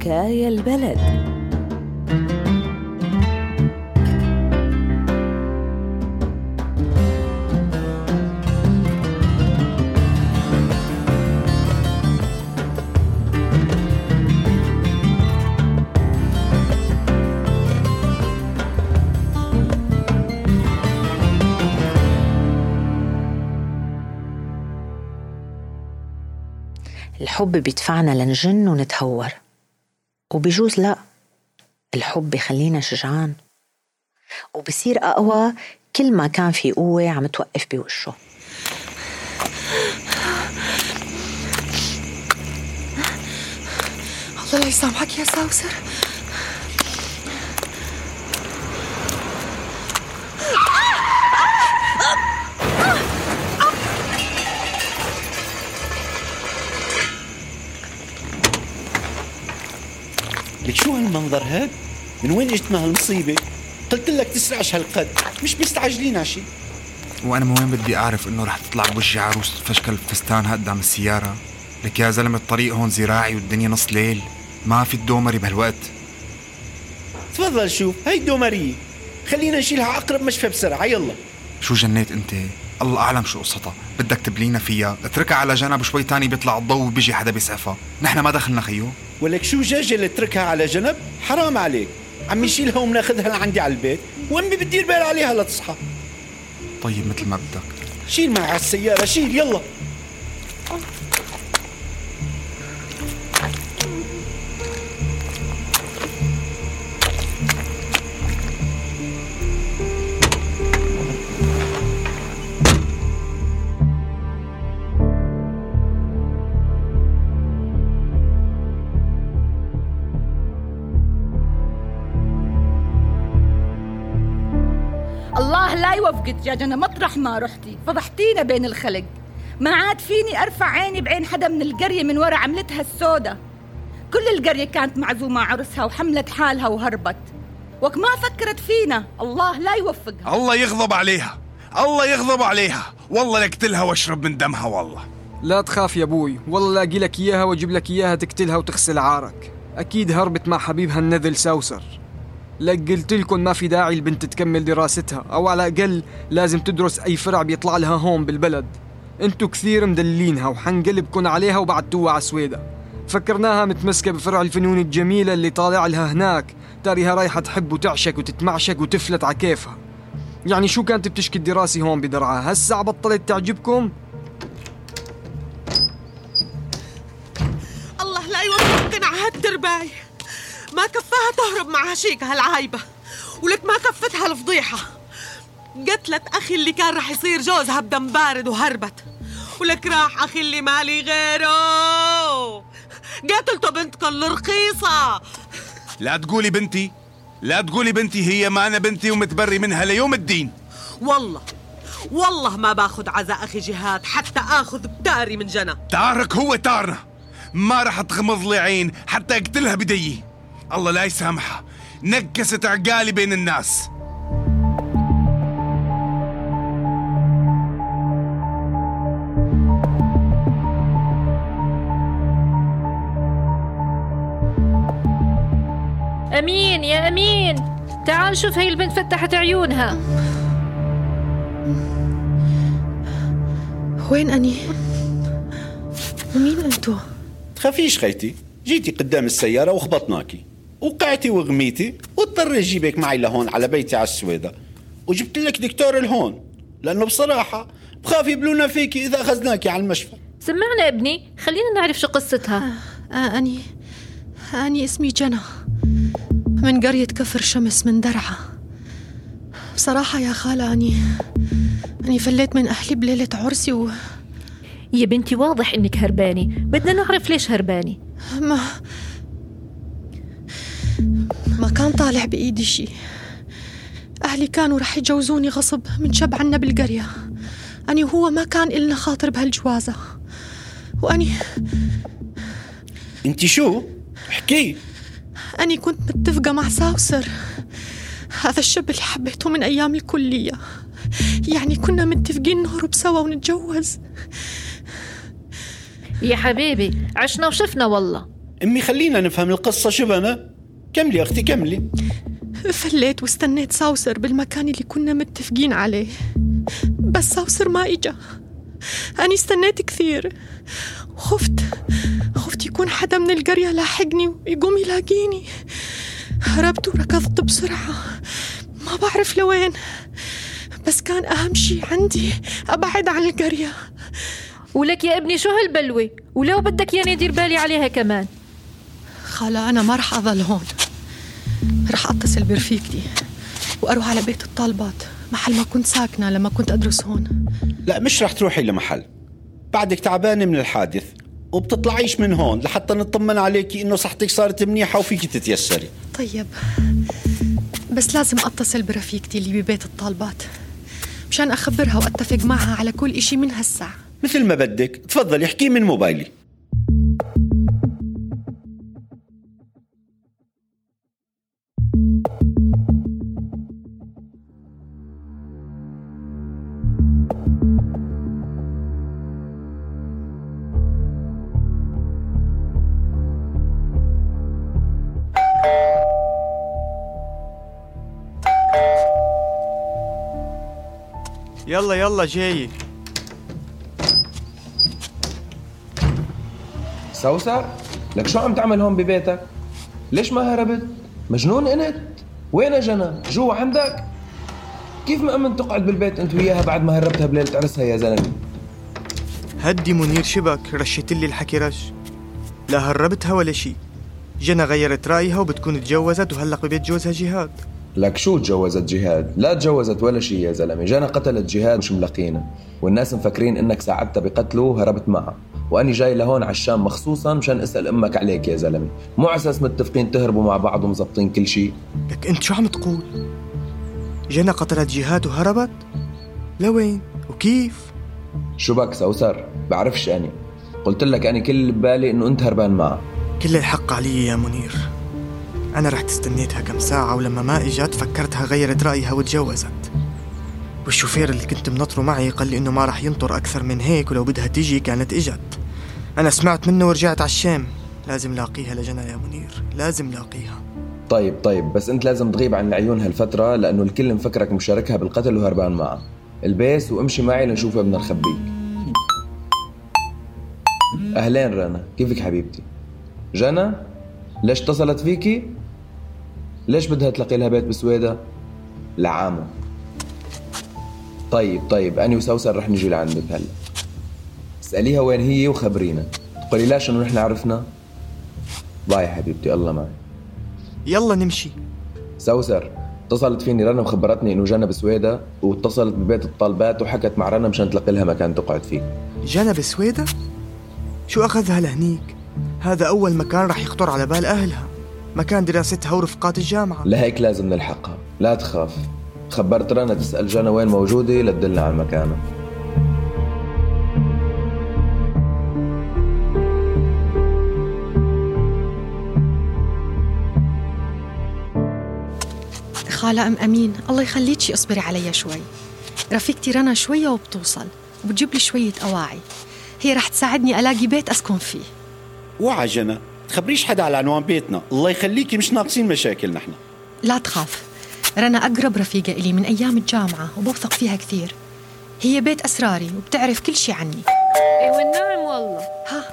حكاية البلد. الحب بيدفعنا لنجن ونتهور. وبجوز لا الحب بخلينا شجعان. وبصير أقوى كل ما كان في قوة عم توقف بوشه. الله يسامحك يا ساوسر. هالمنظر هاد؟ من وين اجت هالمصيبة؟ قلت لك تسرعش هالقد مش مستعجلين على شي. وأنا من وين بدي أعرف إنه رح تطلع بوجهي عروس تفشكل الفستان قدام السيارة؟ لك يا زلمة الطريق هون زراعي والدنيا نص ليل ما في الدومري بهالوقت. تفضل شوف هي الدومرية. خلينا نشيلها أقرب مشفى بسرعة يلا. شو جنيت أنت؟ الله أعلم شو قصتها. بدك تبلينا فيها. اتركها على جنب شوي تاني بيطلع الضوء وبيجي حدا بيسعفها نحن ما دخلنا خيو. ولك شو جاجة اللي تركها على جنب؟ حرام عليك. عم نشيلها ومناخذها لعندي على البيت. وأمي بتدير بال عليها لتصحى. طيب مثل ما بدك. شيل معي على السيارة. شيل يلا. يوفقك يا جنى مطرح ما رحتي فضحتينا بين الخلق. ما عاد فيني أرفع عيني بعين حدا من القرية من ورا عملتها السودة. كل القرية كانت معزومة عرسها وحملت حالها وهربت. وك ما فكرت فينا الله لا يوفقها. الله يغضب عليها الله يغضب عليها. والله لقتلها واشرب من دمها والله. لا تخاف يا أبوي والله لاقي لك إياها وأجيب لك إياها تقتلها وتغسل عارك. أكيد هربت مع حبيبها النذل سوسر لك قلت لكم ما في داعي البنت تكمل دراستها. أو على الأقل لازم تدرس أي فرع بيطلع لها هون بالبلد. انتو كثير مدلينها وحنقلبكن عليها وبعتوها على سويدا فكرناها متمسكة بفرع الفنون الجميلة اللي طالع لها هناك. تاريها رايحة تحب وتعشق وتتمعشق وتفلت على كيفها. يعني شو كانت بتشكي الدراسة هون بدرعها هسا بطلت تعجبكم؟ الله لا يوفقنا على هالترباية. ما كفاها تهرب مع هشيك هالعايبة ولك ما كفتها الفضيحة. قتلت أخي اللي كان رح يصير جوزها بدم بارد وهربت ولك راح أخي اللي مالي غيره. قتلته بنتكم الرخيصة. لا تقولي بنتي لا تقولي بنتي هي ما أنا بنتي ومتبري منها ليوم الدين. والله والله ما باخذ عزاء أخي جهاد حتى آخذ بتاري من جنى تارك هو تارنا. ما رح تغمض لي عين حتى أقتلها بدي الله لا يسامحها نكست عقالي بين الناس. أمين يا أمين. تعال شوف هي البنت فتحت عيونها. وين أني؟ ومين أنتو؟ تخافيش خيتي. جيتي قدام السيارة وخبطناكي. وقعتي وغميتي واضطر اجيبك معي لهون على بيتي على السويدة. وجبت لك دكتور الهون لأنه بصراحة بخاف يبلونا فيكي إذا أخذناكي على المشفى. سمعنا ابني خلينا نعرف شو قصتها. آه أني أني اسمي جنى. من قرية كفر شمس من درعا. بصراحة يا خالة أني أني فليت من أهلي بليلة عرسي و يا بنتي واضح إنك هربانة. بدنا نعرف ليش هربانة. ما ما كان طالع بإيدي شي. أهلي كانوا رح يجوزوني غصب من شب عنا بالقرية. أني وهو ما كان إلنا خاطر بهالجوازة. وأني انت شو؟ احكي. أني كنت متفقة مع ساوسر. هذا الشاب اللي حبيته من أيام الكلية. يعني كنا متفقين نهرب سوا ونتجوز. يا حبيبي عشنا وشفنا والله. أمي خلينا نفهم القصة شبنا كملي يا أختي كملي. فليت واستنيت ساوسر بالمكان اللي كنا متفقين عليه. بس ساوسر ما إجا. أنا استنيت كثير. خفت. خفت يكون حدا من القرية لاحقني ويقوم يلاقيني. هربت وركضت بسرعة. ما بعرف لوين. بس كان أهم شي عندي أبعد عن القرية. ولك يا ابني شو هالبلوة ولو بدك ياني دير بالي عليها كمان. خالة أنا ما رح أظل هون. رح أتصل برفيقتي وأروح على بيت الطالبات محل ما كنت ساكنة لما كنت أدرس هون. لا مش رح تروحي لمحل. بعدك تعبانة من الحادث وبتطلعيش من هون لحتى نطمن عليكي إنه صحتك صارت منيحة وفيكي تتيسري. طيب بس لازم أتصل برفيقتي اللي ببيت الطالبات مشان أخبرها وأتفق معها على كل إشي من هالساعة. مثل ما بدك تفضلي احكي من موبايلي. يلا يلا جاي سوسر لك شو عم تعمل هون ببيتك؟ ليش ما هربت؟ مجنون إنت؟ وين جنى؟ جوا عندك؟ كيف مأمن تقعد بالبيت أنت وياها بعد ما هربتها بليلة عرسها يا زلمة؟ هدي منير شبك رشت لي الحكي رش لا هربتها ولا شي جنى غيرت رأيها وبتكون تجوزت وهلق ببيت جوزها جهاد لك شو تجوزت جهاد؟ لا تجوزت ولا شيء يا زلمة، جانا قتلت جهاد مش ملاقينا، والناس مفكرين إنك ساعدتها بقتله وهربت معها، وأني جاي لهون على الشام مخصوصا مشان أسأل أمك عليك يا زلمة، مو على أساس متفقين تهربوا مع بعض ومزبطين كل شيء، لك أنت شو عم تقول؟ جنى قتلت جهاد وهربت؟ لوين؟ وكيف؟ شو بك سوسر؟ بعرفش أني، قلت لك أني كل اللي ببالي إنه أنت هربان معها، كل الحق علي يا منير أنا رحت استنيتها كم ساعة ولما ما إجت فكرتها غيرت رأيها وتجوزت والشوفير اللي كنت منطره معي قال لي إنه ما رح ينطر أكثر من هيك ولو بدها تيجي كانت إجت أنا سمعت منه ورجعت على الشام لازم لاقيها لجنى يا منير لازم لاقيها طيب طيب بس أنت لازم تغيب عن العيون هالفترة لأنه الكل مفكرك مشاركها بالقتل وهربان معها البس وامشي معي لنشوف بدنا نخبيك أهلين رنا كيفك حبيبتي؟ جنى؟ ليش اتصلت فيكي؟ ليش بدها تلاقي لها بيت بسويدا؟ لعامة طيب طيب أنا وسوسن رح نجي لعندك هلا اسأليها وين هي وخبرينا تقولي لاش إنه نحن عرفنا؟ باي حبيبتي الله معي يلا نمشي سوسر اتصلت فيني رنا وخبرتني إنه جنى بسويدا واتصلت ببيت الطالبات وحكت مع رنا مشان تلاقي لها مكان تقعد فيه جنى بسويدا؟ شو أخذها لهنيك؟ هذا أول مكان رح يخطر على بال أهلها مكان دراستها ورفقات الجامعة. لهيك لازم نلحقها. لا تخاف. خبرت رنا تسأل جنى وين موجودة لتدلنا على مكانها. خالة أم أمين الله يخليكي اصبري علي شوي. رفيقتي رنا شوية وبتوصل وبتجيب لي شوية أواعي. هي رح تساعدني ألاقي بيت أسكن فيه. وعى جنى تخبريش حدا على عنوان بيتنا الله يخليكي مش ناقصين مشاكل نحن لا تخاف رنا أقرب رفيقة إلي من أيام الجامعة وبوثق فيها كثير هي بيت أسراري وبتعرف كل شي عني إيه والنعم والله ها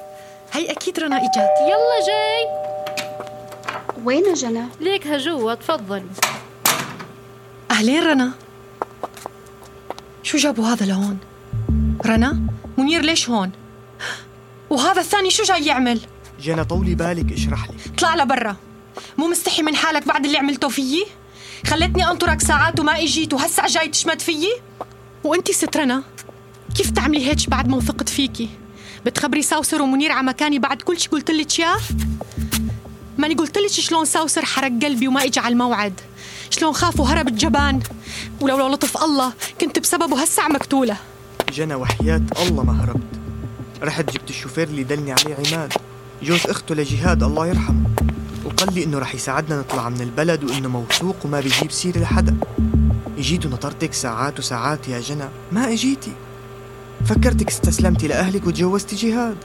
هي أكيد رنا إجت يلا جاي وين جنى؟ ليك هجوا تفضلوا أهلين رنا شو جابوا هذا لهون؟ رنا؟ منير ليش هون؟ وهذا الثاني شو جاي يعمل؟ جنى طولي بالك اشرح لي اطلع لبرا مو مستحي من حالك بعد اللي عملته فيي؟ خلتني أنطرك ساعات وما إجيت وهسع جاي تشمت فيي؟ وأنتي ست رنا كيف تعملي هيك بعد ما وثقت فيكي؟ بتخبري ساوسر ومنير على مكاني بعد كل شي قلت لك اياه؟ ماني قلت لك شلون ساوسر حرق قلبي وما اجى على الموعد شلون خاف وهرب الجبان ولولا لطف الله كنت بسببه هسع مقتوله جنى وحياة الله ما هربت رحت جبت الشوفير اللي دلني عليه عماد جوز إخته لجهاد الله يرحمه. وقال لي إنه رح يساعدنا نطلع من البلد وإنه موثوق وما بيجيب سيره لحدا اجيت ونطرتك ساعات وساعات يا جنى ما إجيتي. فكرتك استسلمتي لأهلك وتجوزتي جهاد.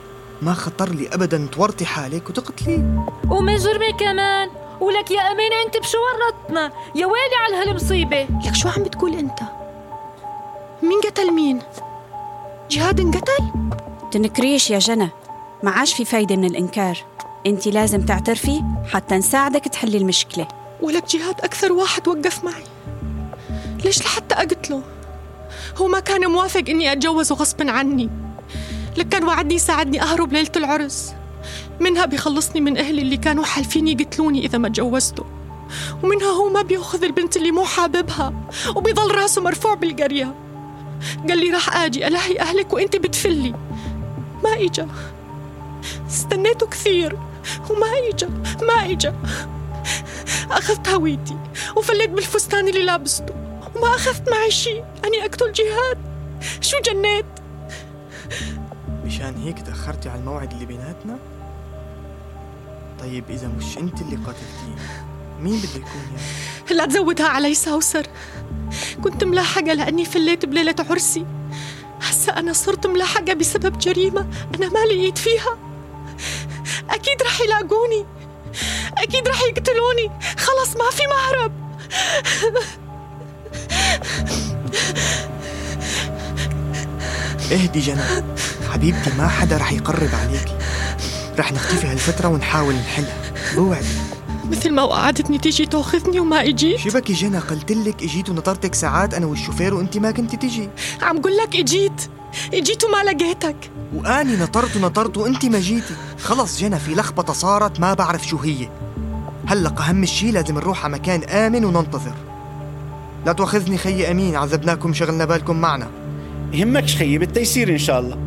ما خطر لي ابدا تورطي حالك وتقتلي. ومن جرمي كمان. ولك يا أمين أنت بشو ورطنا يا ويلي على هالمصيبة. لك شو عم بتقول أنت؟ مين قتل مين؟ جهاد انقتل؟ تنكريش يا جنى ما عاش في فايدة من الإنكار. انت لازم تعترفي حتى نساعدك تحلي المشكلة. ولك جهاد أكثر واحد وقف معي. ليش لحتى أقتله؟ هو ما كان موافق إني أتجوزه غصب عني. لك كان وعدني يساعدني أهرب ليلة العرس. منها بيخلصني من أهلي اللي كانوا حالفين يقتلوني إذا ما تجوزته ومنها هو ما بيأخذ البنت اللي مو حاببها. وبيضل رأسه مرفوع بالقرية. قال لي راح آجي ألاهي أهلك وإنت بتفلي. ما إجا. استنيته كثير. وما إجا ما إجا. أخذت هويتي وفليت بالفستان اللي لابسته. وما أخذت معي شيء أني أقتل جهاد. شو جنيت؟ مشان هيك تأخرتي على الموعد اللي بيناتنا؟ طيب إذا مش أنت اللي قتلتيه مين بده يكون يعني؟ لا تزودها علي سوسر كنت ملاحقة لأني فليت بليلة عرسي. هسا أنا صرت ملاحقة بسبب جريمة أنا ما لقيت فيها. أكيد رح يلاقوني. أكيد رح يقتلوني. خلص ما في مهرب. اهدي جنى حبيبتي ما حدا رح يقرب عليكي رح نختفي هالفترة ونحاول نحلها. بوعدك مثل ما وقعدتني تيجي تأخذني وما اجيت شبكي جنى قلت لك إجيت ونطرتك ساعات أنا والشوفير وأنت ما كنت تجي. عم قول لك إجيت. اجيت وما لقيتك وآني نطرت ونطرت وانت ما جيتي. خلص جنى في لخبطة صارت ما بعرف شو هي. هلا أهم شي لازم نروح على مكان آمن وننتظر. لا تواخذني خيي أمين عذبناكم شغلنا بالكم معنا. يهمكش خيي بالتيسير إن شاء الله.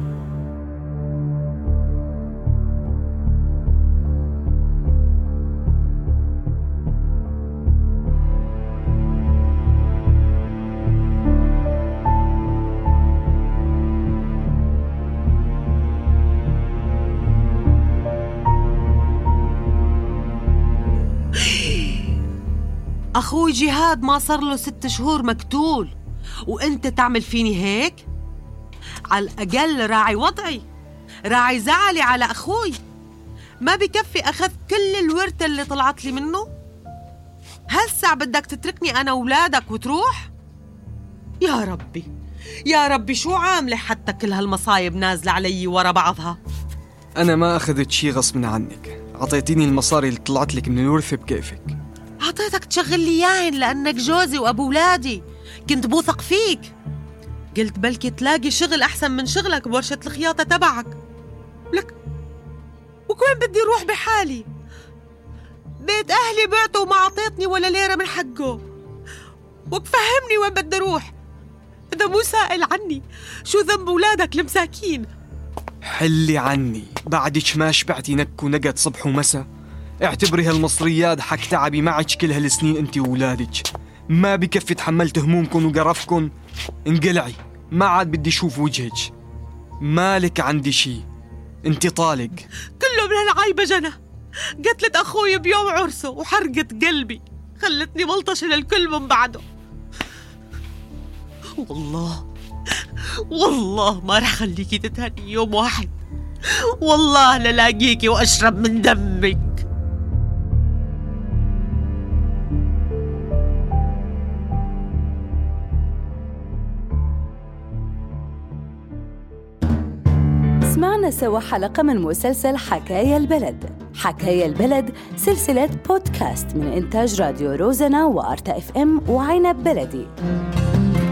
أخوي جهاد ما صار له ست شهور مقتول وأنت تعمل فيني هيك؟ على الأقل راعي وضعي راعي زعلي على أخوي ما بكفي أخذ كل الورثة اللي طلعت لي منه؟ هسا بدك تتركني أنا وولادك وتروح؟ يا ربي يا ربي شو عاملة حتى كل هالمصايب نازلة علي ورا بعضها أنا ما أخذت شي غصب عنك أعطيتيني المصاري اللي طلعت لك من الورثة بكيفك أعطيتك تشغل لي ياهن لأنك جوزي وأبو ولادي. كنت بوثق فيك. قلت بلكي تلاقي شغل أحسن من شغلك بورشة الخياطة تبعك. لك وكوين بدي أروح بحالي؟ بيت أهلي بعته وما أعطيتني ولا ليرة من حقه. وفهمني وين بدي أروح. إذا مو سائل عني شو ذنب أولادك المساكين. حلي عني. بعدك ما شبعتي نك ونقد صبح ومسا اعتبري هالمصريات حق تعبي معك كل هالسنين انت وولادك. ما بكفي تحملت همومكن وقرفكن. انقلعي ما عاد بدي أشوف وجهك. مالك عندي شي انت طالق. كله من هالعايبة جنى. قتلت أخوي بيوم عرسه وحرقت قلبي. خلتني ملطشة للكل من بعده. والله والله ما رح خليكي تتهني يوم واحد. والله للاقيكي وأشرب من دمك. سوا حلقة من مسلسل حكاية البلد. حكاية البلد سلسلة بودكاست من إنتاج راديو روزنا وأرتا إف إم وعنب بلدي.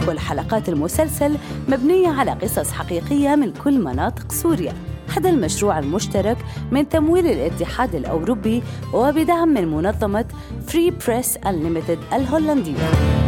كل حلقات المسلسل مبنية على قصص حقيقية من كل مناطق سوريا. هذا المشروع المشترك من تمويل الاتحاد الأوروبي وبدعم من منظمة فري بريس Unlimited الهولندية.